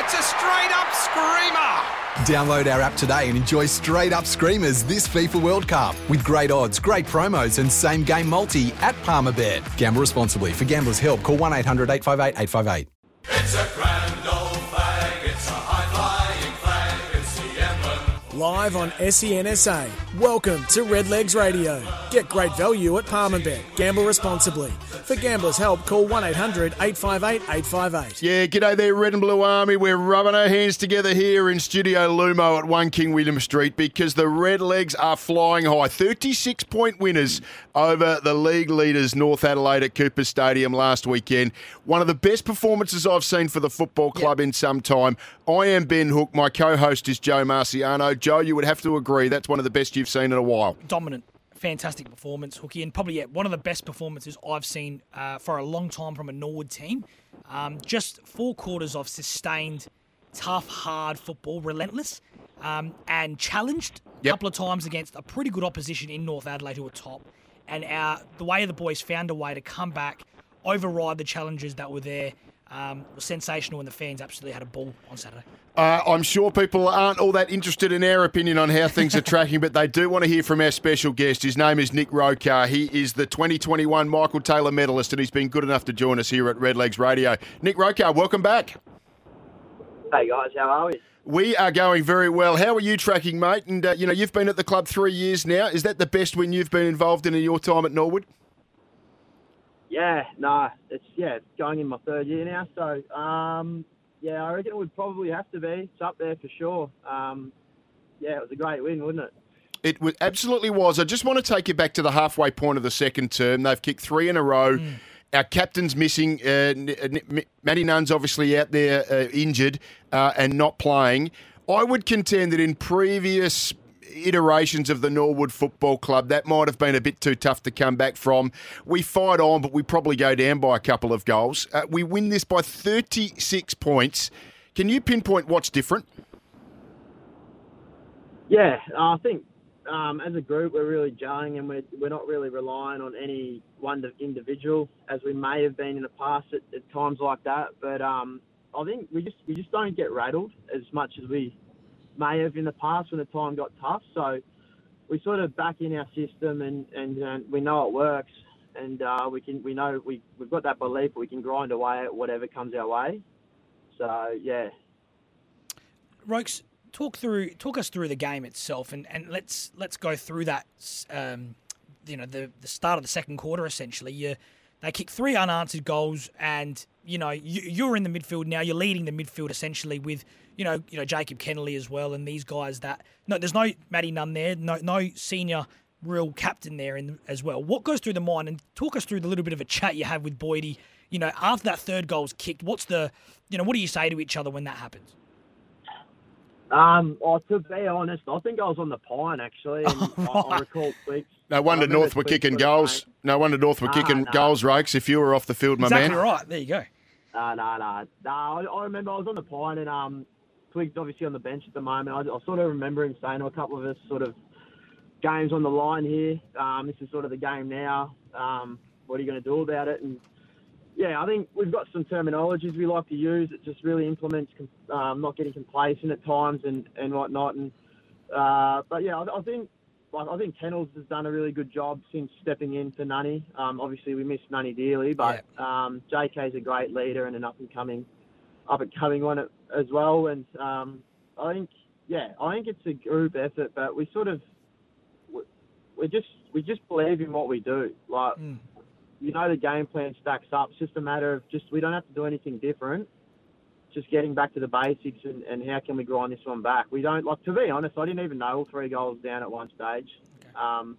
it's a straight up screamer! Download our app today and enjoy straight up screamers this FIFA World Cup with great odds, great promos, and same game multi at Palmerbet. Gamble responsibly. For gamblers' help, call 1 800 858 858. It's a grand old Live on SENSA. Welcome to Redlegs Radio. Get great value at Palmerbet. Gamble responsibly. For gamblers' help, call 1 800 858 858. Yeah, g'day there, Red and Blue Army. We're rubbing our hands together here in Studio Lumo at 1 King William Street because the Red Legs are flying high. 36 point winners over the league leaders, North Adelaide at Cooper Stadium last weekend. One of the best performances I've seen for the football club in some time. I am Ben Hook. My co host is Joe Marciano. Joe, you would have to agree that's one of the best you've seen in a while. dominant, fantastic performance, Hooky, and probably yeah, one of the best performances I've seen uh, for a long time from a Norwood team. Um, just four quarters of sustained, tough, hard football, relentless, um, and challenged a Yep. couple of times against a pretty good opposition in North Adelaide who were top. And our, the way the boys found a way to come back, override the challenges that were there, um, was sensational, and the fans absolutely had a ball on Saturday. Uh, I'm sure people aren't all that interested in our opinion on how things are tracking, but they do want to hear from our special guest. His name is Nick Rokahr. He is the 2021 Michael Taylor medalist, and he's been good enough to join us here at Redlegs Radio. Nick Rokahr, welcome back. Hey guys, how are we? We are going very well. How are you tracking, mate? And uh, you know, you've been at the club three years now. Is that the best win you've been involved in in your time at Norwood? Yeah, nah, it's yeah, it's going in my third year now. So um, yeah, I reckon it would probably have to be. It's up there for sure. Um, yeah, it was a great win, wasn't it? It was, absolutely was. I just want to take you back to the halfway point of the second term. They've kicked three in a row. Our captain's missing. Uh, N- N- Matty Nunn's obviously out there uh, injured uh, and not playing. I would contend that in previous iterations of the Norwood Football Club, that might have been a bit too tough to come back from. We fight on, but we probably go down by a couple of goals. Uh, we win this by 36 points. Can you pinpoint what's different? Yeah, I think um, as a group we're really gelling and we're we're not really relying on any one individual as we may have been in the past at, at times like that. But um, I think we just we just don't get rattled as much as we may have in the past when the time got tough. So we sort of back in our system and and uh, we know it works and uh, we can we know we we've got that belief we can grind away at whatever comes our way. So yeah, Rokes, talk through talk us through the game itself, and, and let's let's go through that. Um, you know, the the start of the second quarter. Essentially, you they kick three unanswered goals, and you know you, you're in the midfield now. You're leading the midfield essentially with you know you know Jacob Kennelly as well, and these guys that no, there's no Matty Nunn there, no no senior real captain there in, as well. What goes through the mind, and talk us through the little bit of a chat you have with Boydie. You know, after that third goal's kicked, what's the you know what do you say to each other when that happens? Um, well, to be honest, I think I was on the pine actually, and I, I recall tweaks. No wonder I North were kicking goals. No wonder North were Nah, kicking nah. goals, Rakes, if you were off the field, my exactly man. right. There you go. No, no, no, no. I, I remember I was on the pine, and um, Twig's obviously on the bench at the moment. I, I sort of remember him saying to a couple of us, sort of, games on the line here. Um, this is sort of the game now. Um, what are you going to do about it? And yeah, I think we've got some terminologies we like to use that just really implements um, not getting complacent at times and, and whatnot. And uh, but yeah, I, I think like, I think Kennels has done a really good job since stepping in for Nunny. Um, obviously, we miss Nunny dearly, but um, JK's a great leader and an up and coming up and coming one as well. And um, I think yeah, I think it's a group effort, but we sort of we, we just we just believe in what we do. Like you know, the game plan stacks up. It's just a matter of just we don't have to do anything different. Just getting back to the basics and, and how can we grind this one back. We don't like to be honest. I didn't even know all three goals down at one stage. Um,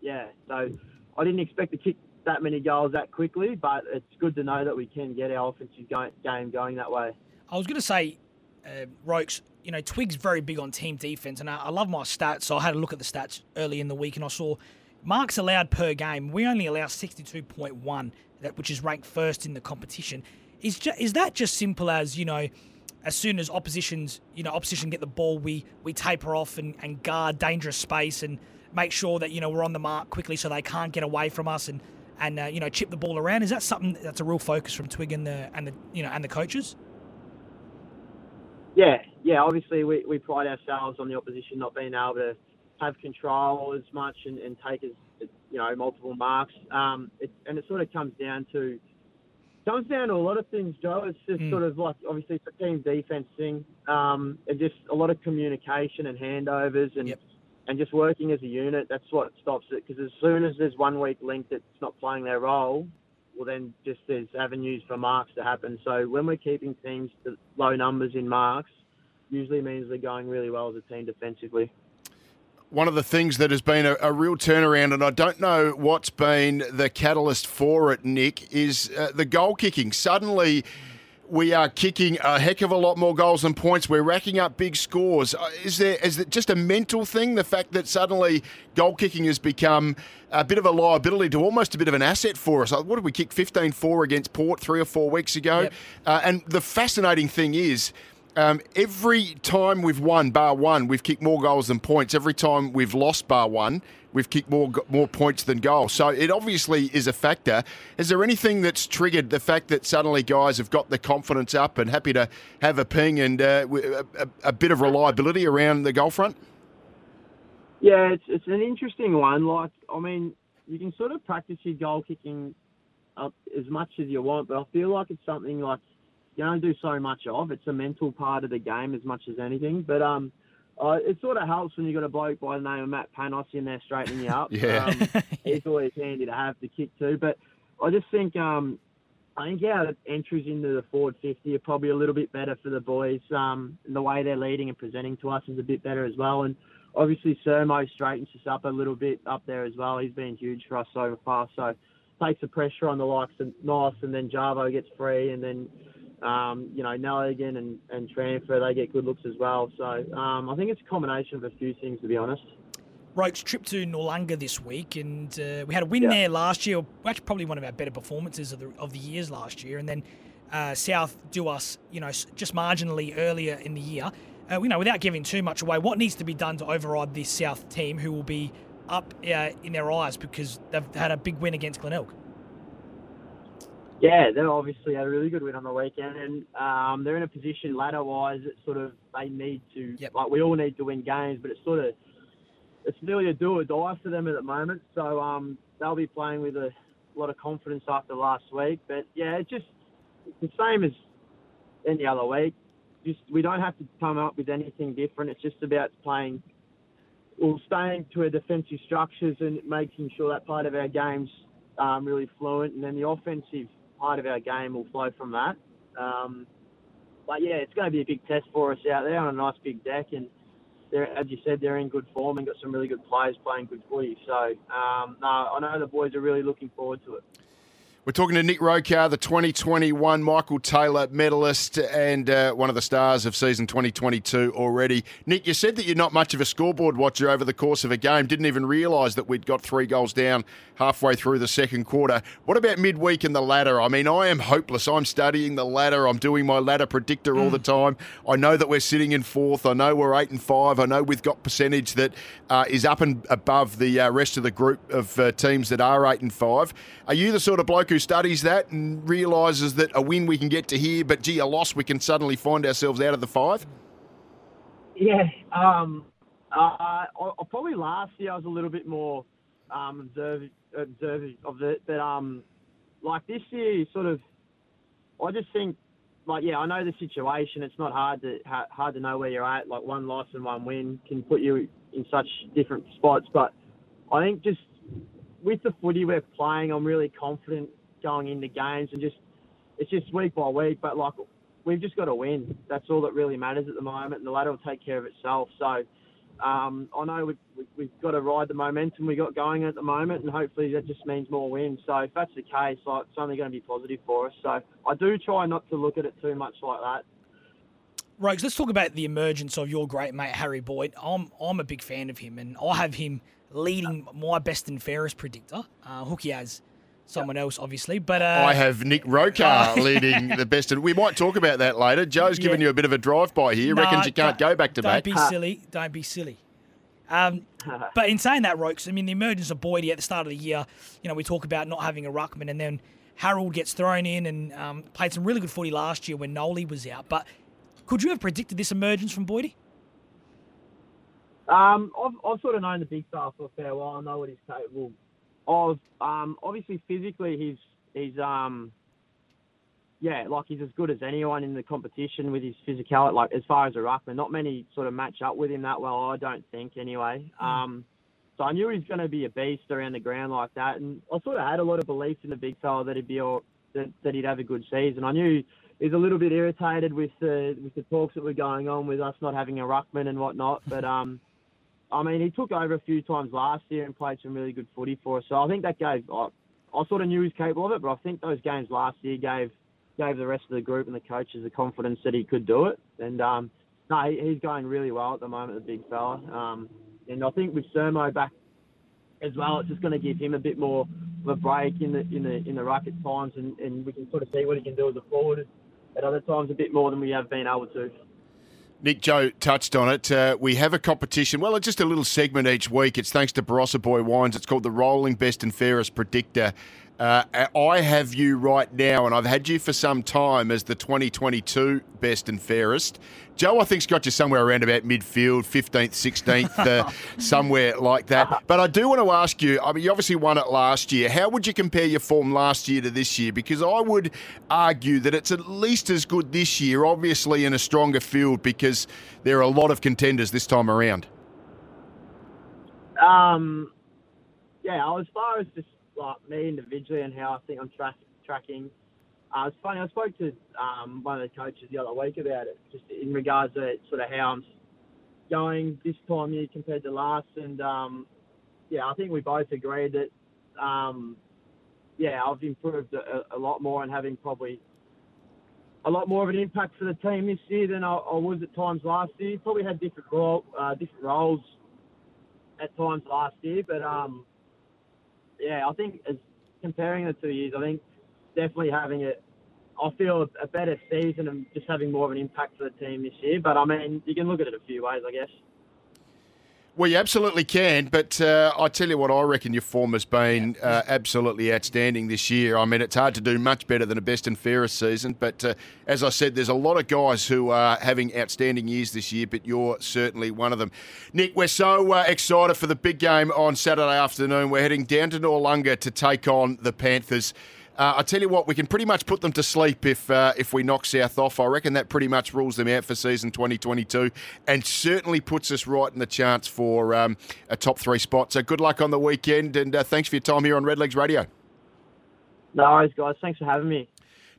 yeah, so I didn't expect to kick that many goals that quickly, but it's good to know that we can get our offensive go- game going that way. I was going to say, uh, Rokes, you know, Twig's very big on team defense, and I, I love my stats. So I had a look at the stats early in the week, and I saw marks allowed per game. We only allow 62.1, that which is ranked first in the competition. Is ju- is that just simple as you know? As soon as oppositions, you know, opposition get the ball, we we taper off and, and guard dangerous space and make sure that you know we're on the mark quickly so they can't get away from us and and uh, you know chip the ball around. Is that something that's a real focus from Twig and the and the you know and the coaches? Yeah, yeah. Obviously, we, we pride ourselves on the opposition not being able to have control as much and, and take as you know multiple marks. Um, it, and it sort of comes down to comes down to a lot of things, Joe. It's just Mm. sort of like obviously it's a team defense thing, um, and just a lot of communication and handovers and Yep. and just working as a unit. That's what stops it. Because as soon as there's one weak link that's not playing their role, well then just there's avenues for marks to happen. So when we're keeping teams to low numbers in marks, usually means they're going really well as a team defensively. One of the things that has been a, a real turnaround, and I don't know what's been the catalyst for it, Nick, is uh, the goal kicking. Suddenly, we are kicking a heck of a lot more goals and points. We're racking up big scores. Uh, Is there is it just a mental thing? The fact that suddenly goal kicking has become a bit of a liability to almost a bit of an asset for us. Uh, What did we kick 15-4 against Port three or four weeks ago? Yep. Uh, and the fascinating thing is. Um, every time we've won, bar one, we've kicked more goals than points. Every time we've lost, bar one, we've kicked more more points than goals. So it obviously is a factor. Is there anything that's triggered the fact that suddenly guys have got the confidence up and happy to have a ping and uh, a, a bit of reliability around the goal front? Yeah, it's it's an interesting one. Like, I mean, you can sort of practice your goal kicking up as much as you want, but I feel like it's something like you don't do so much of. It's a mental part of the game as much as anything. But um, uh, it sort of helps when you have got a bloke by the name of Matt Panos in there straightening you up. Yeah. um, he's always handy to have to kick too. But I just think um, I think our entries into the forward 50 are probably a little bit better for the boys. Um, the way they're leading and presenting to us is a bit better as well. And obviously, Sermo straightens us up a little bit up there as well. He's been huge for us so far. So takes the pressure on the likes of Nice, and then Javo gets free, and then um, you know Nelligan and and Transfer they get good looks as well. So um, I think it's a combination of a few things to be honest. Roke's trip to Noarlunga this week, and uh, we had a win Yeah. there last year. Actually, probably one of our better performances of the of the years last year. And then uh, South do us, you know, just marginally earlier in the year. Uh, you know, without giving too much away, what needs to be done to override this South team, who will be up uh, in their eyes because they've had a big win against Glenelg. Yeah, they obviously had a really good win on the weekend, and um, they're in a position ladder-wise that sort of they need to. Yep. Like we all need to win games, but it's sort of it's nearly a do or die for them at the moment. So um, they'll be playing with a lot of confidence after last week. But yeah, it's just it's the same as any other week. Just we don't have to come up with anything different. It's just about playing, well, staying to our defensive structures and making sure that part of our game's um, really fluent, and then the offensive part of our game will flow from that. Um, but yeah, it's going to be a big test for us out there on a nice big deck, and they're, as you said, they're in good form and got some really good players playing good footy. So um, no, I know the boys are really looking forward to it. We're talking to Nick Rokahr, the 2021 Michael Taylor medalist and uh, one of the stars of season 2022 already. Nick, you said that you're not much of a scoreboard watcher over the course of a game. Didn't even realise that we'd got three goals down halfway through the second quarter. What about midweek in the ladder? I mean, I am hopeless. I'm studying the ladder. I'm doing my ladder predictor all the time. I know that we're sitting in fourth. I know we're eight and five. I know we've got percentage that uh, is up and above the uh, rest of the group of uh, teams that are eight and five. Are you the sort of bloke who studies that and realises that a win we can get to here, but gee, a loss we can suddenly find ourselves out of the five? Yeah, um, uh, probably last year I was a little bit more um, observant, observant of it, but um, like this year, sort of, I just think, like, yeah, I know the situation. It's not hard to ha- hard to know where you're at. Like one loss and one win can put you in such different spots, but I think just with the footy we're playing, I'm really confident going into games and just it's just week by week. But like we've just got to win. That's all that really matters at the moment, and the ladder will take care of itself. So um, I know we've, we- we've got to ride the momentum we got going at the moment, and hopefully that just means more wins. So if that's the case, like, it's only going to be positive for us. So I do try not to look at it too much like that. Rogues, let's talk about the emergence of your great mate Harry Boyd. I'm I'm a big fan of him, and I have him leading my best and fairest predictor. Uh, Hooky has someone else, obviously, but uh, I have Nick Rokahr leading the best. And we might talk about that later. Joe's given Yeah. you a bit of a drive-by here. Nah, Reckons you can't go back to back. Don't back. be silly. Don't be silly. Um, but in saying that, Rokes, I mean, the emergence of Boydie at the start of the year, you know, we talk about not having a ruckman, and then Harold gets thrown in and um, played some really good footy last year when Nolly was out. But could you have predicted this emergence from Boydie? Um, I've, I've sort of known the big fella for a fair while. I know what he's capable of. Um, obviously, physically, he's he's um, yeah, like he's as good as anyone in the competition with his physicality. Like as far as a ruckman, not many sort of match up with him that well. I don't think anyway. Um, so I knew he was going to be a beast around the ground like that, and I sort of had a lot of belief in the big fella that he'd be all, that, that he'd have a good season. I knew he's a little bit irritated with the with the talks that were going on with us not having a ruckman and whatnot, but um. I mean, he took over a few times last year and played some really good footy for us. So I think that gave. I, I sort of knew he was capable of it, but I think those games last year gave gave the rest of the group and the coaches the confidence that he could do it. And um, no, he, he's going really well at the moment, the big fella. Um, and I think with Sermo back as well, it's just going to give him a bit more of a break in the in the in the ruck at times, and, and we can sort of see what he can do as a forward at other times a bit more than we have been able to. Nick Joe touched on it. Uh, we have a competition. Well, it's just a little segment each week. It's thanks to Barossa Boy Wines. It's called the Rolling Best and Fairest Predictor. Uh, I have you right now, and I've had you for some time as the 2022 best and fairest. Joe, I think's got you somewhere around about midfield, 15th, 16th, uh, somewhere like that. But I do want to ask you. I mean, you obviously won it last year. How would you compare your form last year to this year? Because I would argue that it's at least as good this year, obviously in a stronger field, because there are a lot of contenders this time around. Um, yeah, as far as just like me individually and how I think I'm tra- tracking, uh, it's funny. I spoke to um, one of the coaches the other week about it, just in regards to sort of how I'm going this time year compared to last, and um, yeah, I think we both agreed that um, yeah, I've improved a, a lot more and having probably a lot more of an impact for the team this year than I, I was at times last year. Probably had different role, uh, different roles at times last year, but um, yeah, I think as comparing the two years, I think definitely having it. I feel a, better season and just having more of an impact for the team this year. But I mean, you can look at it a few ways, I guess. Well, you absolutely can, but uh, I tell you what, I reckon your form has been uh, absolutely outstanding this year. I mean, it's hard to do much better than a best and fairest season, but uh, as I said, there's a lot of guys who are having outstanding years this year, but you're certainly one of them. Nick, we're so uh, excited for the big game on Saturday afternoon. We're heading down to Noarlunga to take on the Panthers. Uh, I tell you what, we can pretty much put them to sleep if uh, if we knock South off. I reckon that pretty much rules them out for season 2022, and certainly puts us right in the chance for um, a top three spot. So good luck on the weekend, and uh, thanks for your time here on Redlegs Radio. No worries, guys. Thanks for having me.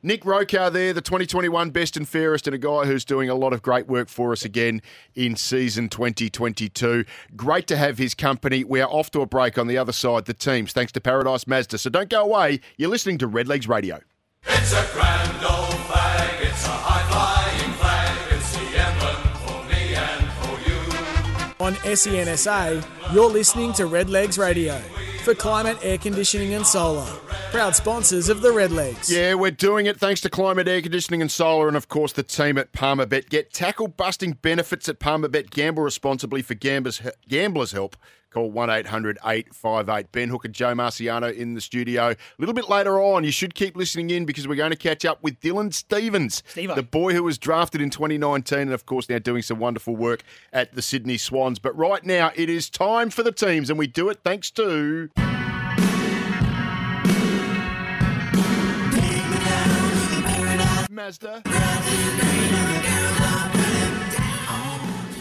Nick Rokahr there, the 2021 best and fairest, and a guy who's doing a lot of great work for us again in season 2022. Great to have his company. We are off to a break on the other side, the teams, thanks to Paradise Mazda. So don't go away. You're listening to Redlegs Radio. It's a grand old flag, it's a high flying flag, it's the emblem for me and for you. On E SENSA, you're listening to Redlegs Radio for climate, air conditioning, and solar. Proud sponsors of the Redlegs. Yeah, we're doing it thanks to Climate Air Conditioning and Solar and, of course, the team at Palmerbet. Get tackle busting benefits at Palmerbet. Gamble responsibly for gamblers, gamblers' help. Call 1 800 858. Ben Hook and Joe Marciano in the studio. A little bit later on, you should keep listening in because we're going to catch up with Dylan Stephens, Steve-o. the boy who was drafted in 2019 and, of course, now doing some wonderful work at the Sydney Swans. But right now, it is time for the teams, and we do it thanks to. Mazda.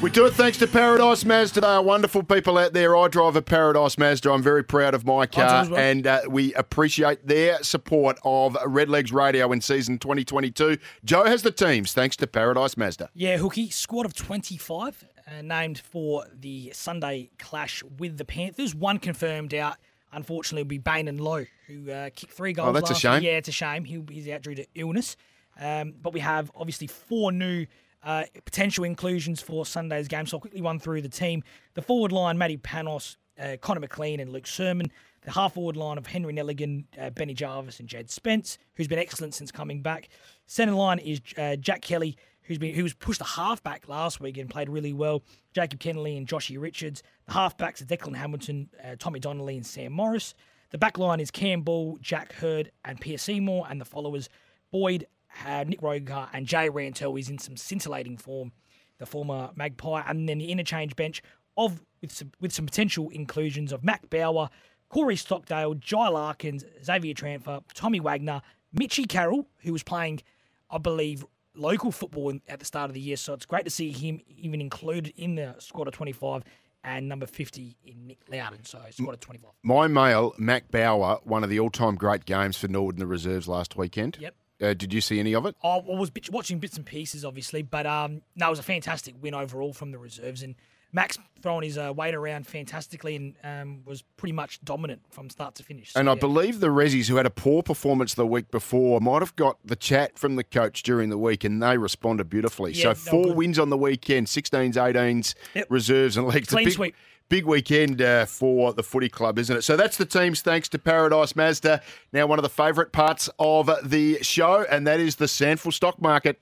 We do it thanks to Paradise Mazda. They are wonderful people out there. I drive a Paradise Mazda. I'm very proud of my car, and uh, we appreciate their support of Redlegs Radio in season 2022. Joe has the teams thanks to Paradise Mazda. Yeah, Hooky, squad of 25, uh, named for the Sunday clash with the Panthers. One confirmed out, unfortunately, will be Bain and Lowe, who uh, kicked three goals. Oh, that's a shame. Year. Yeah, it's a shame. He, he's out due to illness. Um, but we have obviously four new Uh, potential inclusions for Sunday's game. So I'll quickly run through the team. The forward line, Matty Panos, uh, Connor McLean, and Luke Sermon. The half forward line of Henry Nelligan, uh, Benny Jarvis, and Jed Spence, who's been excellent since coming back. Centre line is uh, Jack Kelly, who's been who was pushed a halfback last week and played really well. Jacob Kennelly and Joshy Richards. The halfbacks are Declan Hamilton, uh, Tommy Donnelly, and Sam Morris. The back line is Cam Ball, Jack Hurd, and Pierre Seymour, and the followers Boyd, uh, Nick Rokahr, and Jay Rantall is in some scintillating form. The former Magpie, and then the interchange bench of with some with some potential inclusions of Mac Bauer, Corey Stockdale, Jai Larkins, Xavier Tranfer, Tommy Wagner, Mitchy Carroll, who was playing, I believe, local football in, at the start of the year. So it's great to see him even included in the squad of 25 and number 50 in Nick Loudon. So squad of 25. My male, Mac Bauer, one of the all-time great games for Norwood in the reserves last weekend. Yep. Uh, did you see any of it? I was bit- watching bits and pieces, obviously, but um, no, it was a fantastic win overall from the reserves. And Max throwing his uh, weight around fantastically and um, was pretty much dominant from start to finish. So, And I yeah. believe the Rezzies, who had a poor performance the week before, might have got the chat from the coach during the week, and they responded beautifully. Yeah, so four good. wins on the weekend, 16s, 18s, Yep. reserves, and a Clean big, sweep. Big weekend uh, for the footy club, isn't it? So that's the teams, thanks to Paradise Mazda. Now, one of the favourite parts of the show, and that is the Sandful stock market.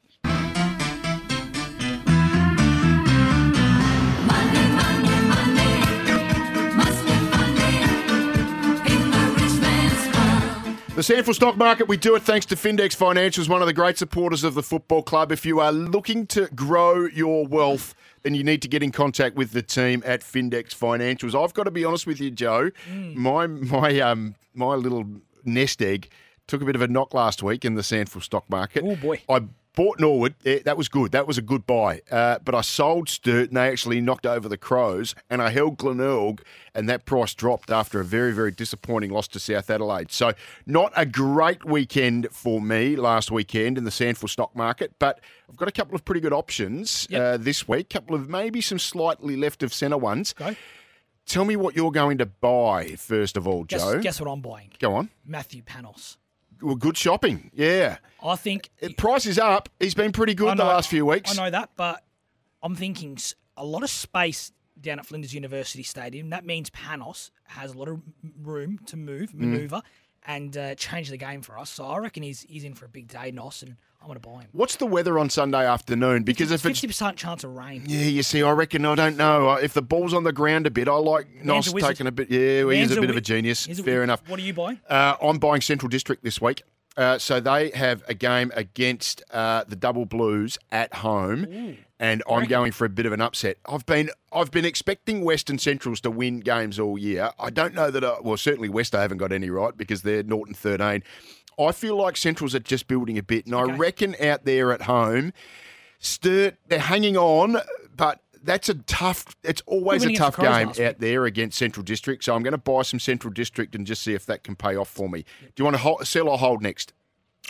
Sandful Stock Market, we do it thanks to Findex Financials, one of the great supporters of the football club. If you are looking to grow your wealth, then you need to get in contact with the team at Findex Financials. I've got to be honest with you, Joe. My my um my little nest egg took a bit of a knock last week in the Sandful Stock Market. Oh, boy. I bought Norwood. Eh, That was good. That was a good buy. Uh, but I sold Sturt and they actually knocked over the Crows. And I held Glenelg and that price dropped after a very, very disappointing loss to South Adelaide. So not a great weekend for me last weekend in the Sandful stock market. But I've got a couple of pretty good options Yep. uh, this week. A couple of maybe some slightly left of centre ones. Go. Tell me what you're going to buy first of all, Guess, Joe. guess what I'm buying? Go on. Matthew Panos. Well, good shopping. Yeah. I think Price is up. He's been pretty good I the last few weeks. I know that, but I'm thinking a lot of space down at Flinders University Stadium. That means Panos has a lot of room to move, Mm. maneuver, and uh, change the game for us. So I reckon he's he's in for a big day, Nos, and I'm going to buy him. What's the weather on Sunday afternoon? Because if it's Fifty percent chance of rain. yeah, you see, I reckon I don't know Uh, if the ball's on the ground a bit. I like Nos a taking a bit. Yeah, well, he's Man's a bit of a genius. a- Fair enough. What are you buying? Uh, I'm buying Central District this week. Uh, so they have a game against uh, the Double Blues at home, and I'm going for a bit of an upset. I've been I've been expecting Western Centrals to win games all year. I don't know that. I, well, certainly West I haven't got any right because they're Norton 13. I feel like Centrals are just building a bit, and I reckon out there at home, Sturt they're hanging on, but. That's a tough. It's always a tough against the Crows game out there against Central District. So I'm going to buy some Central District and just see if that can pay off for me. Do you want to hold, sell or hold next,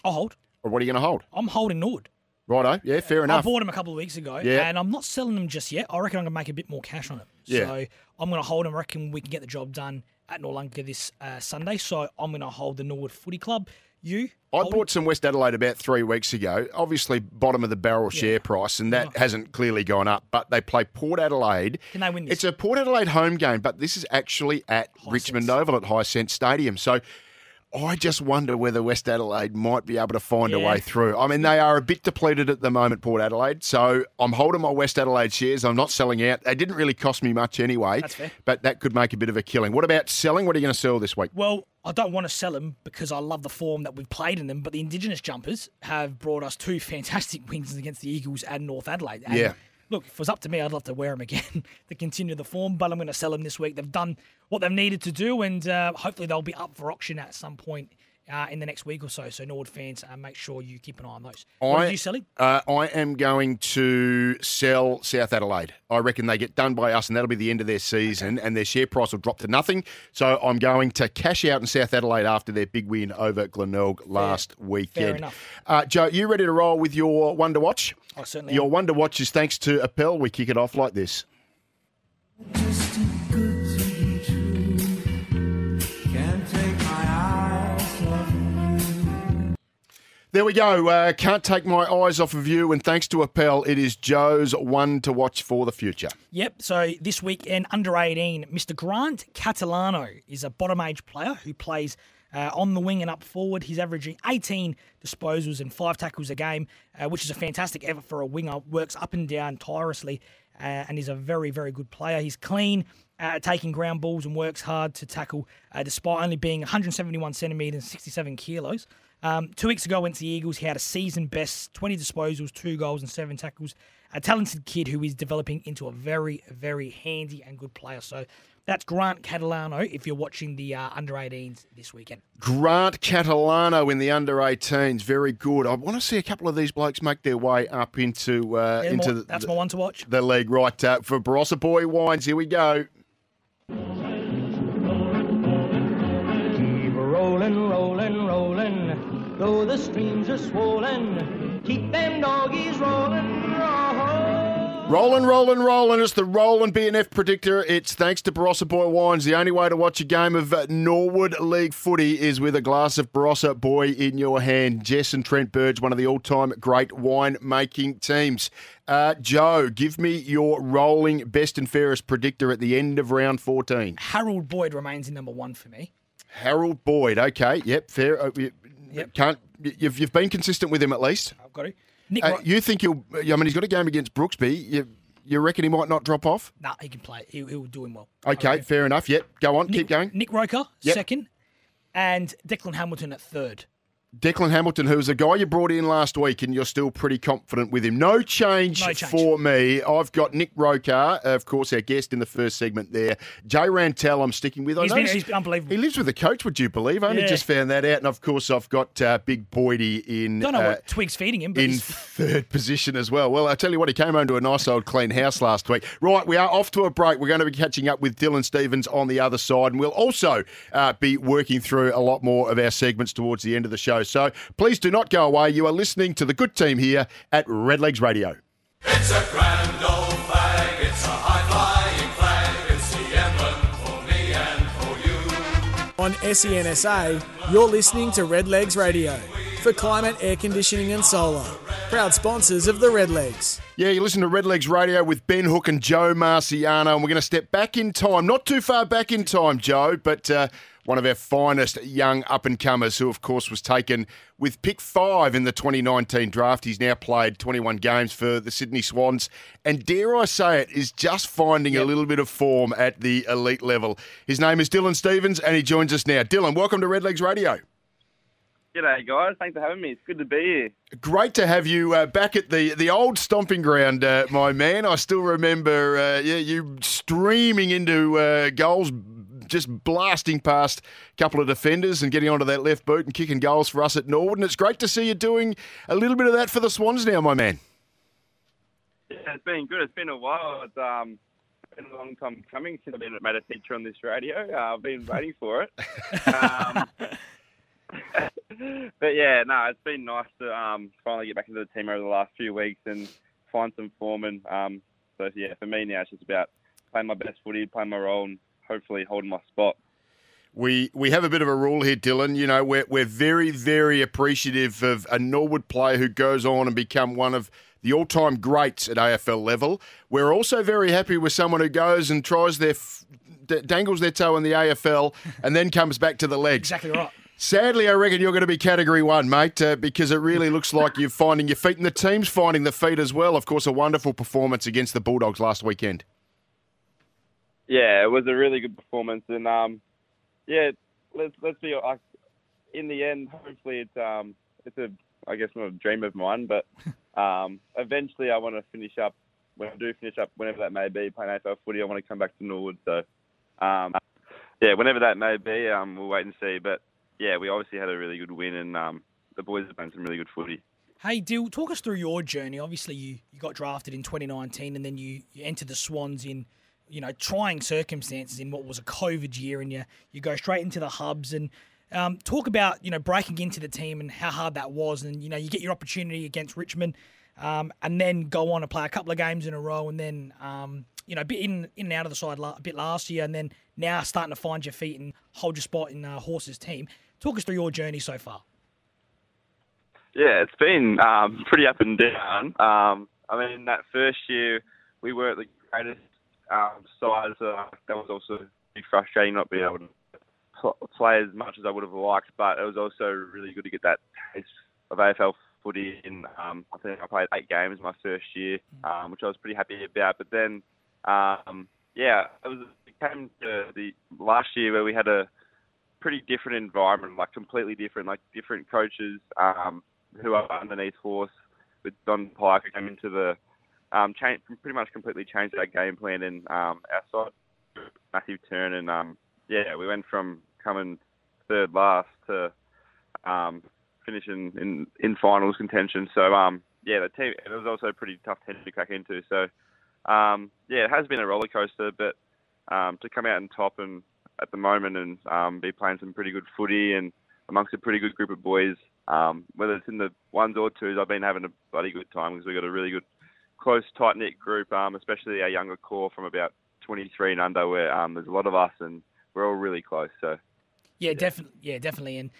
I'll hold. or what are you going to hold? I'm holding Nord. Righto, yeah, fair enough. I bought him a couple of weeks ago, Yeah. and I'm not selling them just yet. I reckon I'm going to make a bit more cash on it. Yeah. So I'm going to hold them. I reckon we can get the job done at Noarlunga this uh, Sunday. So I'm going to hold the Norwood Footy Club. You? I bought some West Adelaide about three weeks ago. Obviously, bottom of the barrel share price, and that hasn't clearly gone up. But they play Port Adelaide. Can they win this? It's a Port Adelaide home game, but this is actually at Richmond Oval at Hisense Stadium. So I just wonder whether West Adelaide might be able to find a way through. I mean, they are a bit depleted at the moment, Port Adelaide. So I'm holding my West Adelaide shares. I'm not selling out. They didn't really cost me much anyway. That's fair. But that could make a bit of a killing. What about selling? What are you going to sell this week? Well, I don't want to sell them because I love the form that we've played in them, but the Indigenous jumpers have brought us two fantastic wins against the Eagles and North Adelaide. And Yeah. Look, if it was up to me, I'd love to wear them again to continue the form, but I'm going to sell them this week. They've done what they've needed to do, and uh, hopefully they'll be up for auction at some point uh, in the next week or so. So, Nord fans, uh, make sure you keep an eye on those. what are you selling? Uh, I am going to sell South Adelaide. I reckon they get done by us, and that'll be the end of their season, and their share price will drop to nothing. So I'm going to cash out in South Adelaide after their big win over Glenelg last weekend. enough. Uh, Joe, you ready to roll with your one to watch? I certainly Your am. one to watch is thanks to Appel. We kick it off like this. There we go. Uh, can't take my eyes off of you. And thanks to Appel, it is Joe's one to watch for the future. Yep. So this weekend, under 18, Mr. Grant Catalano is a bottom age player who plays uh, on the wing and up forward. He's averaging 18 disposals and five tackles a game, uh, which is a fantastic effort for a winger. Works up and down tirelessly uh, and is a very, very good player. He's clean. Uh, taking ground balls and works hard to tackle, uh, despite only being 171 centimetres and 67 kilos. Um, two weeks ago, went to the Eagles. He had a season best 20 disposals, two goals, and seven tackles. A talented kid who is developing into a very, very handy and good player. So that's Grant Catalano if you're watching the uh, under 18s this weekend. Grant Catalano in the under 18s, very good. I want to see a couple of these blokes make their way up into uh, Yeah, into more- the, that's my one to watch. the league. Right uh, for Barossa Boy Wines. Here we go. Keep rolling, rolling, rolling, though the streams are swollen. Keep them doggies rolling, roll. Rolling, rolling, rolling. It's the rolling BNF predictor. It's thanks to Barossa Boy Wines. The only way to watch a game of uh, Norwood League footy is with a glass of Barossa Boy in your hand. Jess and Trent Burge, one of the all-time great wine making teams. Uh, Joe, give me your rolling best and fairest predictor at the end of round 14. Harold Boyd remains in number one for me. Harold Boyd. Okay, yep, fair. You- Yep. Can't you've you've been consistent with him at least. I've got to. Nick, Uh, Ro- you think he'll? I mean, he's got a game against Brooksby. You, you reckon he might not drop off? nah, he can play. He, he'll do him well. Okay, fair enough. Yep, go on, Nick, keep going. Nick Rokahr, Yep. second, and Declan Hamilton at third. Declan Hamilton, who's a guy you brought in last week, and you're still pretty confident with him. No change, No change. for me. I've got Nick Rokahr, of course, our guest in the first segment there. Jay Rantall, I'm sticking with. I He's been, noticed unbelievable. he lives with the coach, would you believe? I only Yeah. just found that out. And of course, I've got uh, Big Boydie in. Don't know uh, what Twig's feeding him, but in he's, third position as well. Well, I tell you what, he came home to a nice old clean house last week. Right, we are off to a break. We're going to be catching up with Dylan Stephens on the other side, and we'll also uh, be working through a lot more of our segments towards the end of the show. So please do not go away. You are listening to the good team here at Redlegs Radio. It's a grand old flag, it's a high-flying flag, it's the emblem for me and for you. On SENSA, you're listening to Redlegs Radio for climate, air conditioning, and solar. Proud sponsors of the Redlegs. Yeah, you listen to Redlegs Radio with Ben Hook and Joe Marciano, and we're going to step back in time. Not too far back in time, Joe, but uh, one of our finest young up and comers, who, of course, was taken with pick five in the 2019 draft. He's now played 21 games for the Sydney Swans, and dare I say it, is just finding a little bit of form at the elite level. His name is Dylan Stephens, and he joins us now. Dylan, welcome to Redlegs Radio. G'day, guys. Thanks for having me. It's good to be here. Great to have you uh, back at the, the old stomping ground, uh, my man. I still remember uh, yeah, you streaming into uh, goals, just blasting past a couple of defenders and getting onto that left boot and kicking goals for us at Norwood. And it's great to see you doing a little bit of that for the Swans now, my man. Yeah, it's been good. It's been a while. It's um, been a long time coming since I've been made a feature on this radio. Uh, I've been waiting for it. Um, but yeah, no, it's been nice to um, finally get back into the team over the last few weeks and find some form. And um, so yeah, for me now, it's just about playing my best footy, playing my role, and hopefully holding my spot. We we have a bit of a rule here, Dylan. You know, we're we're very very appreciative of a Norwood player who goes on and become one of the all-time greats at AFL level. We're also very happy with someone who goes and tries their f- d- dangles their toe in the AFL and then comes back to the legs. exactly right. Sadly, I reckon you're going to be category one, mate, uh, because it really looks like you're finding your feet, and the team's finding the feet as well. Of course, a wonderful performance against the Bulldogs last weekend. Yeah, it was a really good performance, and um, yeah, let's let's be like in the end. Hopefully, it's um, it's a I guess not a dream of mine, but um, eventually I want to finish up when I do finish up, whenever that may be, playing AFL footy. I want to come back to Norwood, so um, yeah, whenever that may be, um, we'll wait and see. But yeah, we obviously had a really good win, and um, the boys have played some really good footy. Hey, Dill, talk us through your journey. Obviously, you, you got drafted in 2019 and then you, you entered the Swans in, you know, trying circumstances in what was a COVID year and you, you go straight into the hubs and um, talk about, you know, breaking into the team and how hard that was. And, you know, you get your opportunity against Richmond um, and then go on and play a couple of games in a row and then, um, you know, bit in, in and out of the side a bit last year and then now starting to find your feet and hold your spot in uh, Horse's team. Talk us through your journey so far. Yeah, it's been um, pretty up and down. Um, I mean, that first year we weren't the greatest um, so that was also frustrating not being able to play as much as I would have liked. But it was also really good to get that taste of AFL footy. In um, I think I played eight games my first year, um, which I was pretty happy about. But then, um, yeah, it was it came to the last year where we had a pretty different environment, like completely different, like different coaches um, who are underneath Horse with Don Pyke who came into the um, change, pretty much completely changed our game plan and um, our side massive turn and um, yeah, we went from coming third last to um, finishing in, in finals contention. So um, yeah, the team it was also a pretty tough team to crack into. So um, yeah, it has been a roller coaster, but um, to come out on top and at the moment and um, be playing some pretty good footy and amongst a pretty good group of boys. Um, whether it's in the ones or twos, I've been having a bloody good time because we've got a really good, close, tight knit group, um, especially our younger core from about 23 and under, where um, there's a lot of us and we're all really close. So Yeah, definitely. Yeah, definitely. And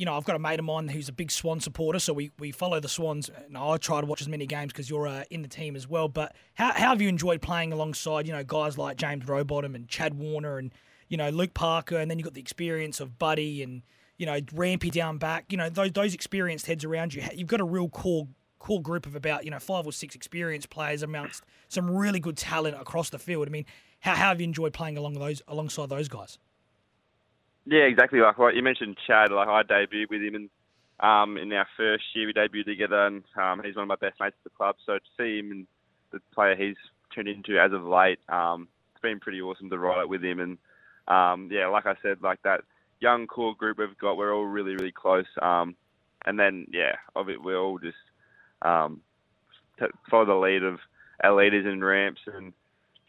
you know, I've got a mate of mine who's a big Swan supporter, so we, we follow the Swans. And I try to watch as many games because you're uh, in the team as well. But how, how have you enjoyed playing alongside you know guys like James Rowbottom and Chad Warner and you know Luke Parker, and then you've got the experience of Buddy and you know Rampy down back. You know those those experienced heads around you. You've got a real core core group of about you know five or six experienced players amongst some really good talent across the field. I mean, how, how have you enjoyed playing along those alongside those guys? Yeah, exactly. Like what you mentioned, Chad. Like I debuted with him in um, in our first year. We debuted together, and um, he's one of my best mates at the club. So to see him and the player he's turned into as of late, um, it's been pretty awesome to ride it with him. And um, yeah, like I said, like that young core group we've got, we're all really really close. Um, and then yeah, of it, we're all just um, t- follow the lead of our leaders in ramps and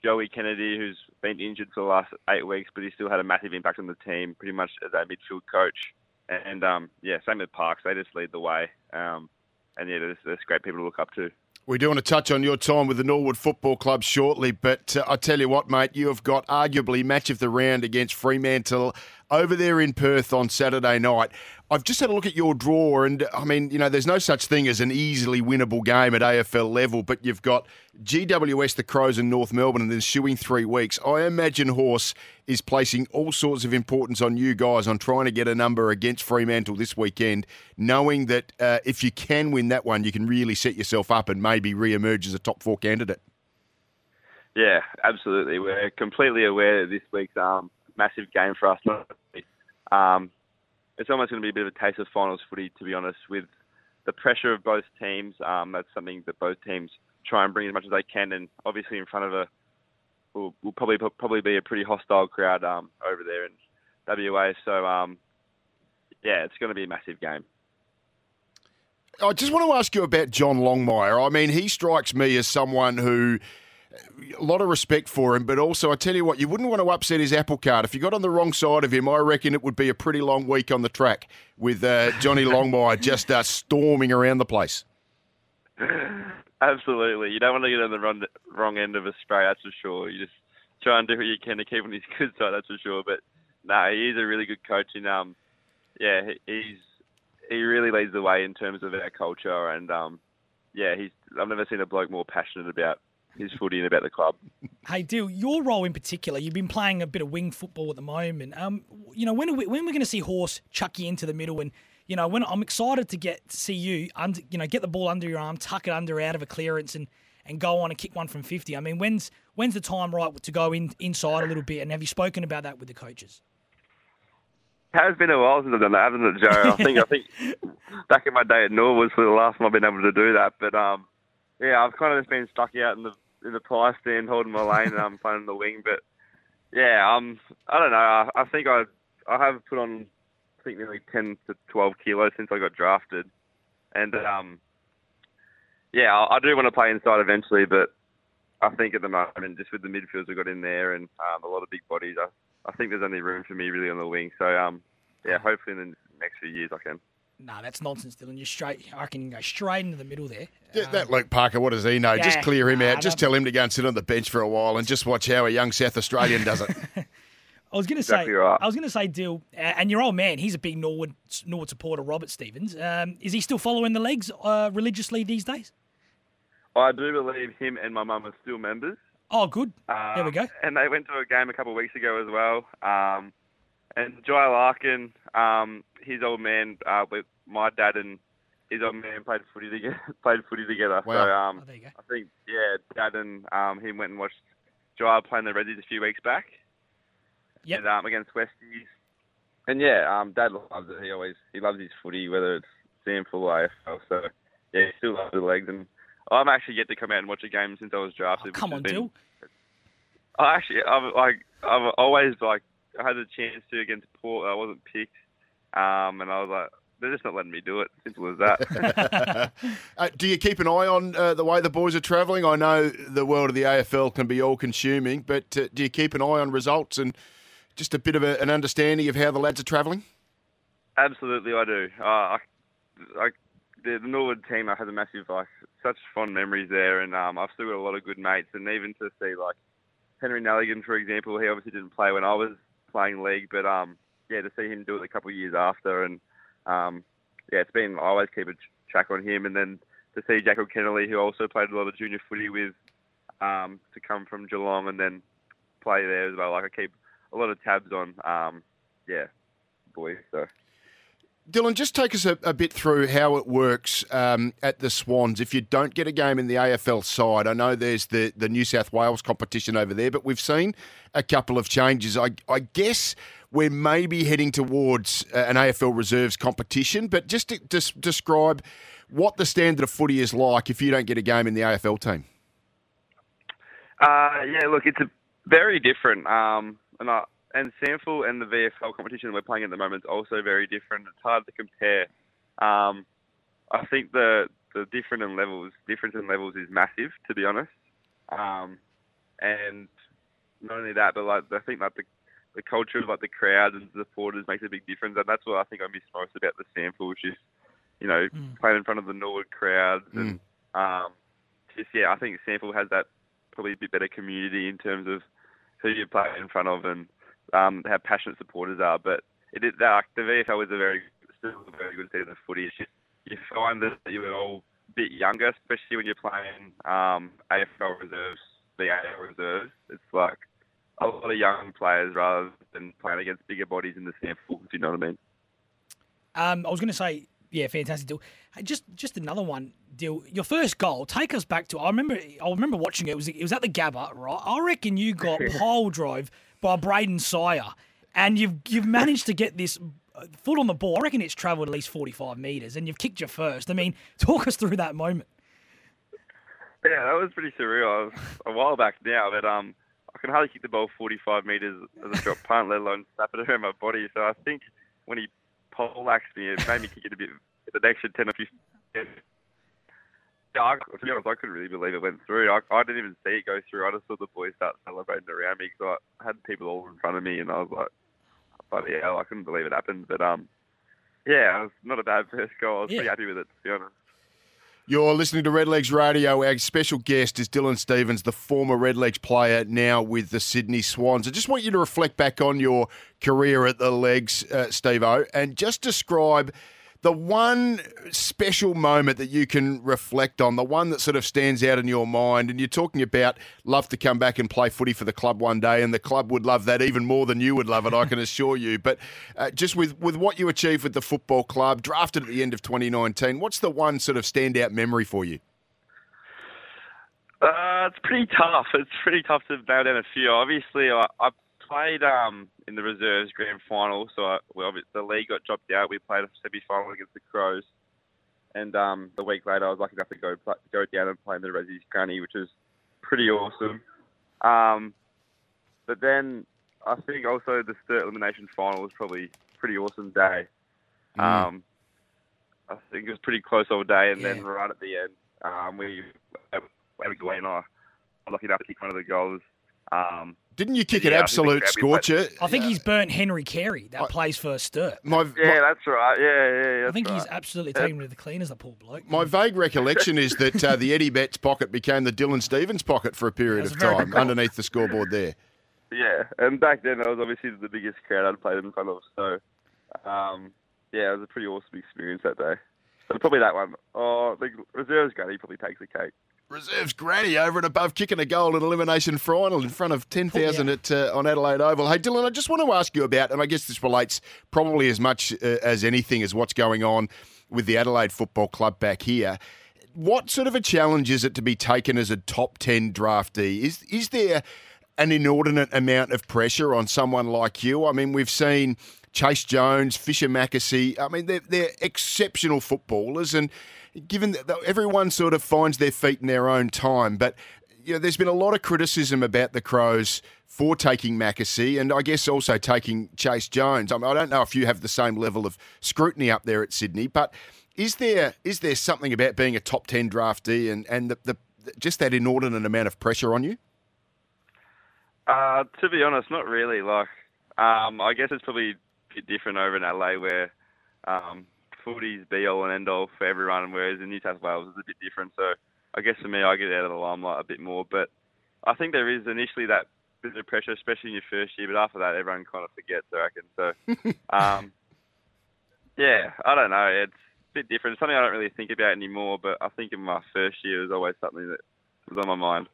Joey Kennedy, who's been injured for the last eight weeks, but he still had a massive impact on the team, pretty much as our midfield coach. And um, yeah, same with Parks. They just lead the way. Um, and yeah, there's, there's great people to look up to. We do want to touch on your time with the Norwood Football Club shortly, but uh, I tell you what, mate, you have got arguably match of the round against Fremantle over there in Perth on Saturday night. I've just had a look at your draw, and I mean, you know, there's no such thing as an easily winnable game at AFL level, but you've got GWS, the Crows, and North Melbourne in the ensuing three weeks. I imagine Horse is placing all sorts of importance on you guys on trying to get a number against Fremantle this weekend, knowing that uh, if you can win that one, you can really set yourself up and maybe re-emerge as a top four candidate. Yeah, absolutely. We're completely aware that this week's um, massive game for us. Um, it's almost going to be a bit of a taste of finals footy, to be honest, with the pressure of both teams. Um, that's something that both teams try and bring as much as they can, and obviously in front of a will, will probably probably be a pretty hostile crowd um, over there in WA. So um, yeah, it's going to be a massive game. I just want to ask you about John Longmire. I mean, he strikes me as someone who a lot of respect for him, but also I tell you what, you wouldn't want to upset his apple cart. If you got on the wrong side of him, I reckon it would be a pretty long week on the track with uh, Johnny Longmire just uh, storming around the place. Absolutely, you don't want to get on the wrong, wrong end of a spray. That's for sure. You just try and do what you can to keep on his good side. That's for sure. But no, he is a really good coach, and um, yeah, he's he really leads the way in terms of our culture, and um, yeah, he's I've never seen a bloke more passionate about his footy and about the club. Hey, Dill, your role in particular, you've been playing a bit of wing football at the moment. Um, you know, when are we, when we're going to see Horse chuck you into the middle, and you know, when I'm excited to get see you, under, you know, get the ball under your arm, tuck it under out of a clearance, and and go on and kick one from fifty. I mean, when's when's the time right to go in inside a little bit? And have you spoken about that with the coaches? has been a while since I've done that, hasn't it, Joe? I think I think back in my day at Norwood was the last time I've been able to do that. But um, yeah, I've kind of just been stuck out in the in the pie stand, holding my lane, and I'm playing the wing. But yeah, um, I don't know. I, I think I I have put on I think nearly ten to twelve kilos since I got drafted, and um, yeah, I, I do want to play inside eventually, but I think at the moment, just with the midfields we've got in there and um, a lot of big bodies, I, I think there's only room for me really on the wing. So um, yeah, hopefully in the next few years I can. Nah, that's nonsense, Dylan. You're straight. I can go straight into the middle there. Yeah, that Luke Parker, what does he know? just clear him nah, out. Just tell him to go and sit on the bench for a while and just watch how a young South Australian does it. I was going to Exactly say, right. I was going to say, Dill, uh, and your old man, he's a big Norwood Norwood supporter, Robert Stephens. Um, is he still following the legs uh, religiously these days? I do believe him and my mum are still members. Oh, good. there we Um, go. And they went to a game a couple of weeks ago as well. Um, and Jai Larkin, um, his old man, uh, with my dad and his old man played footy together. played footy together. So Wow. um, Oh, there you go. I think yeah, dad and um, him went and watched Jai playing the Reddies a few weeks back. Yep. And, um, against Westies. And yeah, um, dad loves it. He always he loves his footy, whether it's SANFL or AFL. So yeah, he still loves the legs. And I'm actually yet to come out and watch a game since I was drafted. Oh, come which on, has been- Dill. I actually, I've like, I've always like, I had a chance to against Port. I wasn't picked, um, and I was like, they're just not letting me do it. Simple as that. Uh, do you keep an eye on uh, the way the boys are travelling? I know the world of the AFL can be all consuming, but uh, do you keep an eye on results and just a bit of a, an understanding of how the lads are travelling? Absolutely, I do. Uh, I, I, the, the Norwood team, I had a massive, like, such fond memories there, and um, I've still got a lot of good mates. And even to see, like, Henry Nelligan, for example, he obviously didn't play when I was playing league, but um, yeah, to see him do it a couple of years after, and um, yeah, it's been. I always keep a track on him, and then to see Jacob Kennelly, who also played a lot of junior footy with, um, to come from Geelong and then play there as well. Like I keep a lot of tabs on, um, yeah, boys. So. Dylan, just take us a, a bit through how it works um, at the Swans. If you don't get a game in the AFL side, I know there's the, the New South Wales competition over there, but we've seen a couple of changes. I, I guess we're maybe heading towards uh, an AFL reserves competition, but just to just describe what the standard of footy is like if you don't get a game in the AFL team. Uh, yeah, look, it's a very different. Um, and I, and SANFL and the VFL competition we're playing at the moment is also very different. It's hard to compare. Um, I think the the different in levels difference in levels is massive, to be honest. Um, and not only that, but like I think like the the culture of like the crowd and the supporters makes a big difference, and that's what I think I miss most about the SANFL, which is you know playing in front of the Norwood crowds and um, just yeah, I think SANFL has that probably a bit better community in terms of who you play in front of and um, how passionate supporters are. But it is that the VFL is a very still a very good season of footy. It's just you find that you're all a bit younger, especially when you're playing um, AFL reserves, the AFL reserves. It's like a lot of young players rather than playing against bigger bodies in the SANFL. Do you know what I mean? Um, I was going to say, yeah, fantastic deal. Hey, Just, just another one, deal. Your first goal. Take us back to. I remember. I remember watching it. It was, it was at the Gabba, right? I reckon you got pole drove by Braden Sire, and you've you've managed to get this uh, foot on the ball. I reckon it's travelled at least forty five meters, and you've kicked your first. I mean, talk us through that moment. Yeah, that was pretty surreal. Was a while back now, but um, I can hardly kick the ball 45 metres as a drop punt, let alone snap it around my body. So I think when he poleaxed me, it made me kick it a bit, an extra 10 or 15. Yeah, I, to be honest, I couldn't really believe it went through. I, I didn't even see it go through. I just saw the boys start celebrating around me because I had people all in front of me, and I was like, bloody hell, I couldn't believe it happened. But um, yeah, it was not a bad first goal. I was pretty happy with it, to be honest. You're listening to Redlegs Radio. Our special guest is Dylan Stephens, the former Redlegs player, now with the Sydney Swans. I just want you to reflect back on your career at the Legs, uh, Steve O, and just describe the one special moment that you can reflect on, the one that sort of stands out in your mind. And you're talking about love to come back and play footy for the club one day, and the club would love that even more than you would love it, I can assure you. But uh, just with, with what you achieved with the football club, drafted at the end of 2019, what's the one sort of standout memory for you? Uh, it's pretty tough. It's pretty tough to nail down a few. Obviously, I, I played um, in the reserves grand final, so I, well, the league got dropped out. We played a semi final against the Crows, and um, the week later, I was lucky enough to go go down and play in the Resi's Granny, which was pretty awesome. Um, but then I think also the Sturt elimination final was probably a pretty awesome day. Mm. Um, I think it was pretty close all day, and then right at the end, um, we we go and I lucky enough to kick one of the goals. Um, Didn't you kick yeah, an absolute we played- scorcher? I think he's burnt Henry Carey that plays for Sturt. My, yeah, that's right. Yeah, yeah, yeah. I think that's he's right. absolutely Yeah. taken to the cleaners, the poor bloke. My vague recollection is that uh, the Eddie Betts pocket became the Dylan Stephens pocket for a period That's of time good underneath the scoreboard there. Yeah, and back then I was obviously the biggest crowd I'd played in front of. So, um, yeah, it was a pretty awesome experience that day. So probably that one. Oh, the reserves granny probably takes the cake. Reserves Granny over and above kicking a goal in elimination final in front of 10,000 at uh, on Adelaide Oval. Hey, Dylan, I just want to ask you about, and I guess this relates probably as much uh, as anything as what's going on with the Adelaide Football Club back here. What sort of a challenge is it to be taken as a top 10 draftee? Is, is there an inordinate amount of pressure on someone like you? I mean, we've seen Chase Jones, Fischer McAsey. I mean, they're, they're exceptional footballers, and given that everyone sort of finds their feet in their own time, but you know, there's been a lot of criticism about the Crows for taking McAsey, and I guess also taking Chase Jones. I, mean, I don't know if you have the same level of scrutiny up there at Sydney, but is there is there something about being a top ten draftee and and the, the just that inordinate amount of pressure on you? Uh, to be honest, not really. Like, um, I guess it's probably a bit different over in SA where um, footy's be all and end all for everyone, whereas in New South Wales it's a bit different. So I guess for me, I get out of the limelight a bit more. But I think there is initially that bit of pressure, especially in your first year. But after that, everyone kind of forgets, I reckon. So, um, yeah, I don't know. It's a bit different. It's something I don't really think about anymore. But I think in my first year, it was always something that was on my mind.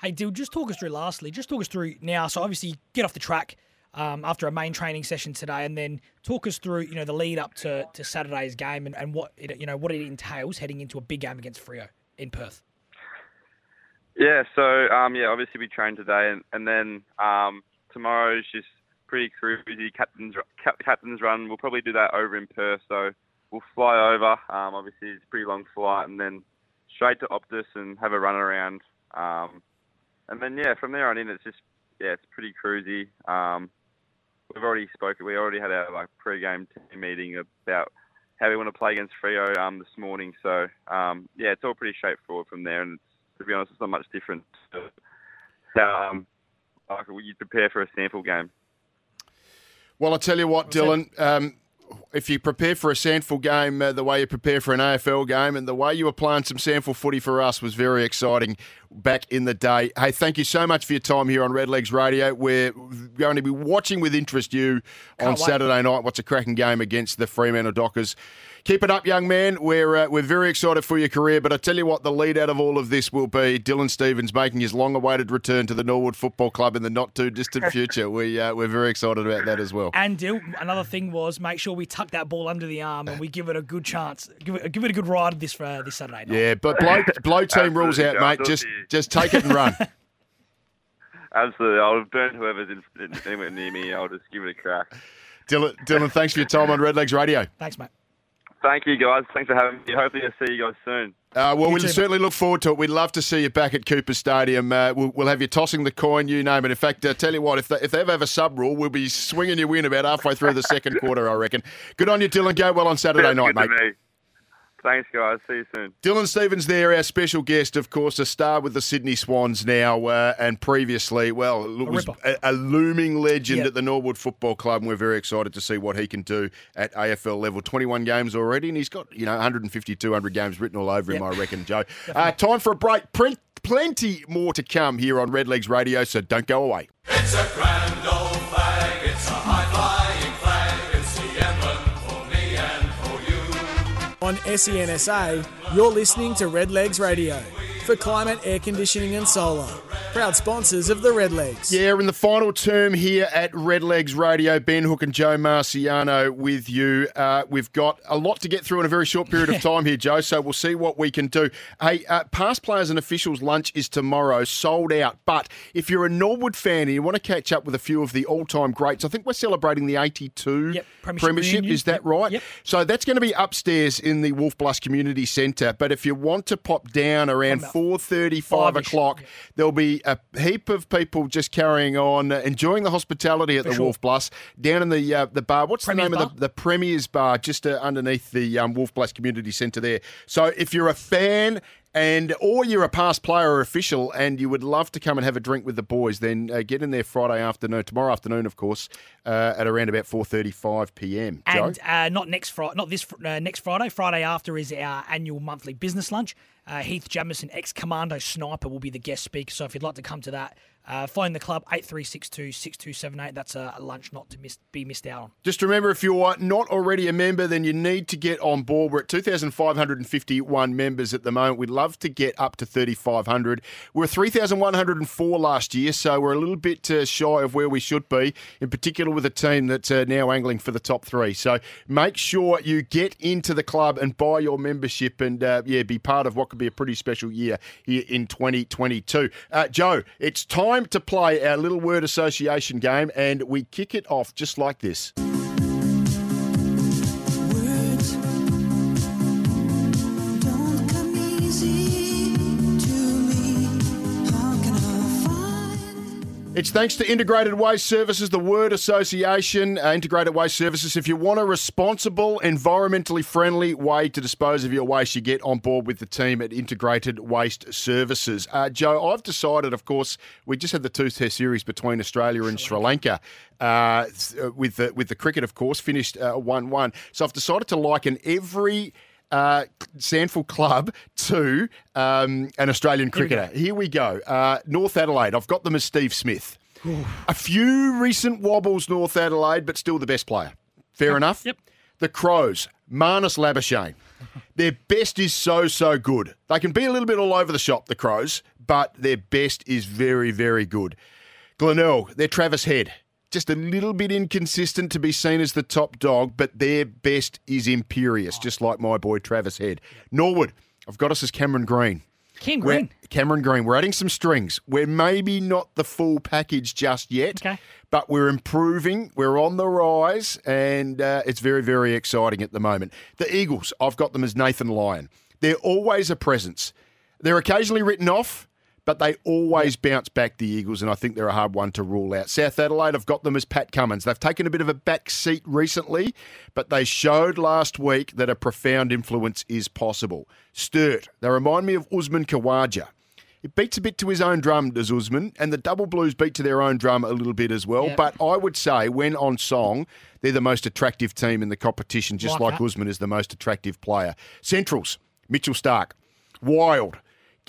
Hey, Dill, just talk us through lastly. Just talk us through now. So obviously, you get off the track um, after a main training session today, and then talk us through you know the lead up to, to Saturday's game and, and what it, you know what it entails heading into a big game against Freo in Perth. Yeah, so um, yeah, obviously we train today, and, and then um, tomorrow's just pretty cruisy captain's captain's run. We'll probably do that over in Perth, so we'll fly over. Um, obviously, it's a pretty long flight, and then straight to Optus and have a run around. Um, and then yeah, from there on in, it's just yeah, it's pretty cruisy. Um, we've already spoken. We already had our like pre-game team meeting about how we want to play against Freo um, this morning. So um, yeah, it's all pretty straightforward from there. And to be honest, it's not much different to how um, like you prepare for a SANFL game. Well, I tell you what, Dylan. Um, if you prepare for a SANFL game uh, the way you prepare for an AFL game and the way you were playing some SANFL footy for us was very exciting back in the day. Hey, thank you so much for your time here on Redlegs Radio. We're going to be watching with interest you on Can't wait. Saturday night. What's a cracking game against the Fremantle Dockers. Keep it up, young man. We're uh, we're very excited for your career, but I tell you what, the lead out of all of this will be Dylan Stephens making his long-awaited return to the Norwood Football Club in the not too distant future. we uh, we're very excited about that as well. And Dill, another thing was make sure we tuck that ball under the arm and we give it a good chance, give it give it a good ride this uh, this Saturday night. Yeah, but blow, blow team rules out, mate. Josh. Just just take it and run. Absolutely, I'll burn whoever's in, in, anywhere near me. I'll just give it a crack. Dylan, Dylan, thanks for your time on Redlegs Radio. Thanks, mate. Thank you, guys. Thanks for having me. Hopefully, I'll see you guys soon. Uh, well, You we'll certainly look forward to it. We'd love to see you back at Coopers Stadium. Uh, we'll, we'll have you tossing the coin, you name it. In fact, uh, tell you what, if they, if they ever have a sub rule, we'll be swinging you in about halfway through the second quarter, I reckon. Good on you, Dylan. Go well on Saturday Sounds night, good mate. To me. Thanks, guys. See you soon. Dylan Stephens there, our special guest, of course, a star with the Sydney Swans now, uh, and previously, well, look, was a, a looming legend Yeah. at the Norwood Football Club, and we're very excited to see what he can do at AFL level. 21 games already, and he's got, you know, 150, 200 games written all over him, Yep. I reckon, Joe. Uh, time for a break. Pre- plenty more to come here on Red Legs Radio, so don't go away. It's a grand old SENSA, you're listening to Redlegs Radio for climate, air conditioning, and solar. Proud sponsors of the Redlegs. Yeah, in the final term here at Red Legs Radio, Ben Hook and Joe Marciano with you. Uh, we've got a lot to get through in a very short period of time here, Joe, so we'll see what we can do. Hey, uh, past players and officials lunch is tomorrow, sold out. But if you're a Norwood fan and you want to catch up with a few of the all time greats, I think we're celebrating the 82 Yep, Premiership reunion. Is that right? yep. So that's going to be upstairs in the Wolf Bluff Community Centre. But if you want to pop down around 4.30, 5 five-ish, o'clock, there'll be a heap of people just carrying on, uh, enjoying the hospitality at For the sure. Wolf Bluffs, down in the uh, the bar. What's Premier's the name Bar? of the, the Premier's Bar, just uh, underneath the um, Wolf Bluffs Community Centre there. So if you're a fan and or you're a past player or official and you would love to come and have a drink with the boys, then uh, get in there Friday afternoon, tomorrow afternoon, of course, uh, at around about 4.35 p.m. And uh, not next Friday, not this uh, next Friday. Friday after is our annual monthly business lunch. Uh, Heath Jamison, ex commando sniper, will be the guest speaker. So if you'd like to come to that, uh, phone the club 8362 6278. That's a lunch not to miss, be missed out on. Just remember, if you're not already a member, then you need to get on board. We're at 2,551 members at the moment. We'd love to get up to 3,500. We were 3,104 last year, so we're a little bit uh, shy of where we should be, in particular with a team that's uh, now angling for the top three. So make sure you get into the club and buy your membership and, uh, yeah, be part of what could be a pretty special year here in 2022. Uh, Joe, it's time to play our little word association game, and we kick it off just like this. It's thanks to Integrated Waste Services, the Word Association, uh, Integrated Waste Services. If you want a responsible, environmentally friendly way to dispose of your waste, you get on board with the team at Integrated Waste Services. Uh, Joe, I've decided, of course, we just had the two-test series between Australia and Sri Lanka. Uh, with the with the cricket, of course, finished uh, one-one. So I've decided to liken every uh, SANFL club to um, an Australian Here we cricketer. Here we go. Uh, North Adelaide. I've got them as Steve Smith. A few recent wobbles, North Adelaide, but still the best player. Fair enough. Yep. The Crows. Marnus Labuschagne. Their best is so so good. They can be a little bit all over the shop, the Crows, but their best is very very good. Glenelg. They're Travis Head. Just a little bit inconsistent to be seen as the top dog, but their best is imperious, just like my boy Travis Head. Norwood, I've got us as Cameron Green. Ken We're- Green. Cameron Green. We're adding some strings. We're maybe not the full package just yet, Okay. but we're improving. We're on the rise, and uh, it's very, very exciting at the moment. The Eagles, I've got them as Nathan Lyon. They're always a presence. They're occasionally written off, but they always bounce back, the Eagles, and I think they're a hard one to rule out. South Adelaide, I've got them as Pat Cummins. They've taken a bit of a back seat recently, but they showed last week that a profound influence is possible. Sturt, they remind me of Usman Khawaja. It beats a bit to his own drum, does Usman, and the Double Blues beat to their own drum a little bit as well. Yep. But I would say, when on song, they're the most attractive team in the competition, just Like like. Usman is the most attractive player. Centrals, Mitchell Starc, wild,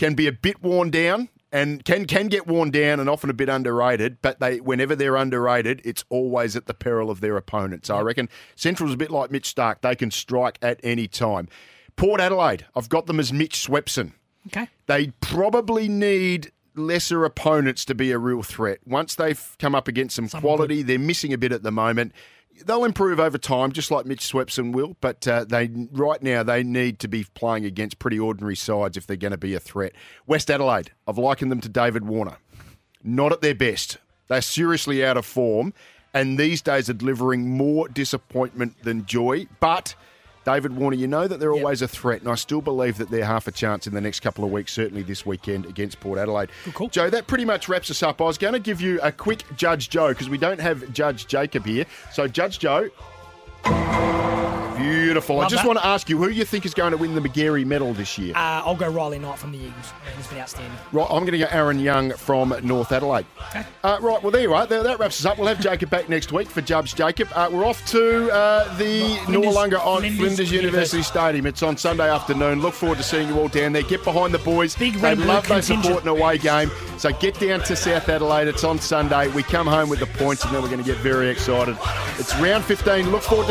can be a bit worn down and can can get worn down and often a bit underrated, but they whenever they're underrated, it's always at the peril of their opponents. I reckon Central's a bit like Mitch Starc; they can strike at any time. Port Adelaide, I've got them as Mitch Swepson. Okay. They probably need lesser opponents to be a real threat. Once they've come up against some quality, they're missing a bit at the moment. They'll improve over time, just like Mitch Swepson will. But uh, they right now they need to be playing against pretty ordinary sides if they're going to be a threat. West Adelaide, I've likened them to David Warner. Not at their best. They're seriously out of form, and these days are delivering more disappointment than joy. But David Warner, you know that they're always a threat, and I still believe that they're half a chance in the next couple of weeks, certainly this weekend against Port Adelaide. Cool, Joe, that pretty much wraps us up. I was going to give you a quick Judge Joe because we don't have Judge Jacob here. So, Judge Joe. Beautiful. I just that. want to ask you who you think is going to win the Magarey medal this year? Uh, I'll go Riley Knight from the Eagles. He's been outstanding. Right, I'm going to go Aaron Young from North Adelaide. Uh, right, well, there you are. There, that wraps us up. We'll have Jacob back next week for Judge Jacob. Uh, we're off to uh, the Flinders- on Flinders Flinders, University University. Stadium. It's on Sunday afternoon. Look forward to seeing you all down there. Get behind the boys. Big they love their support in away game. So get down to South Adelaide. It's on Sunday. We come home with the points, and then we're going to get very excited. It's round 15. Look forward to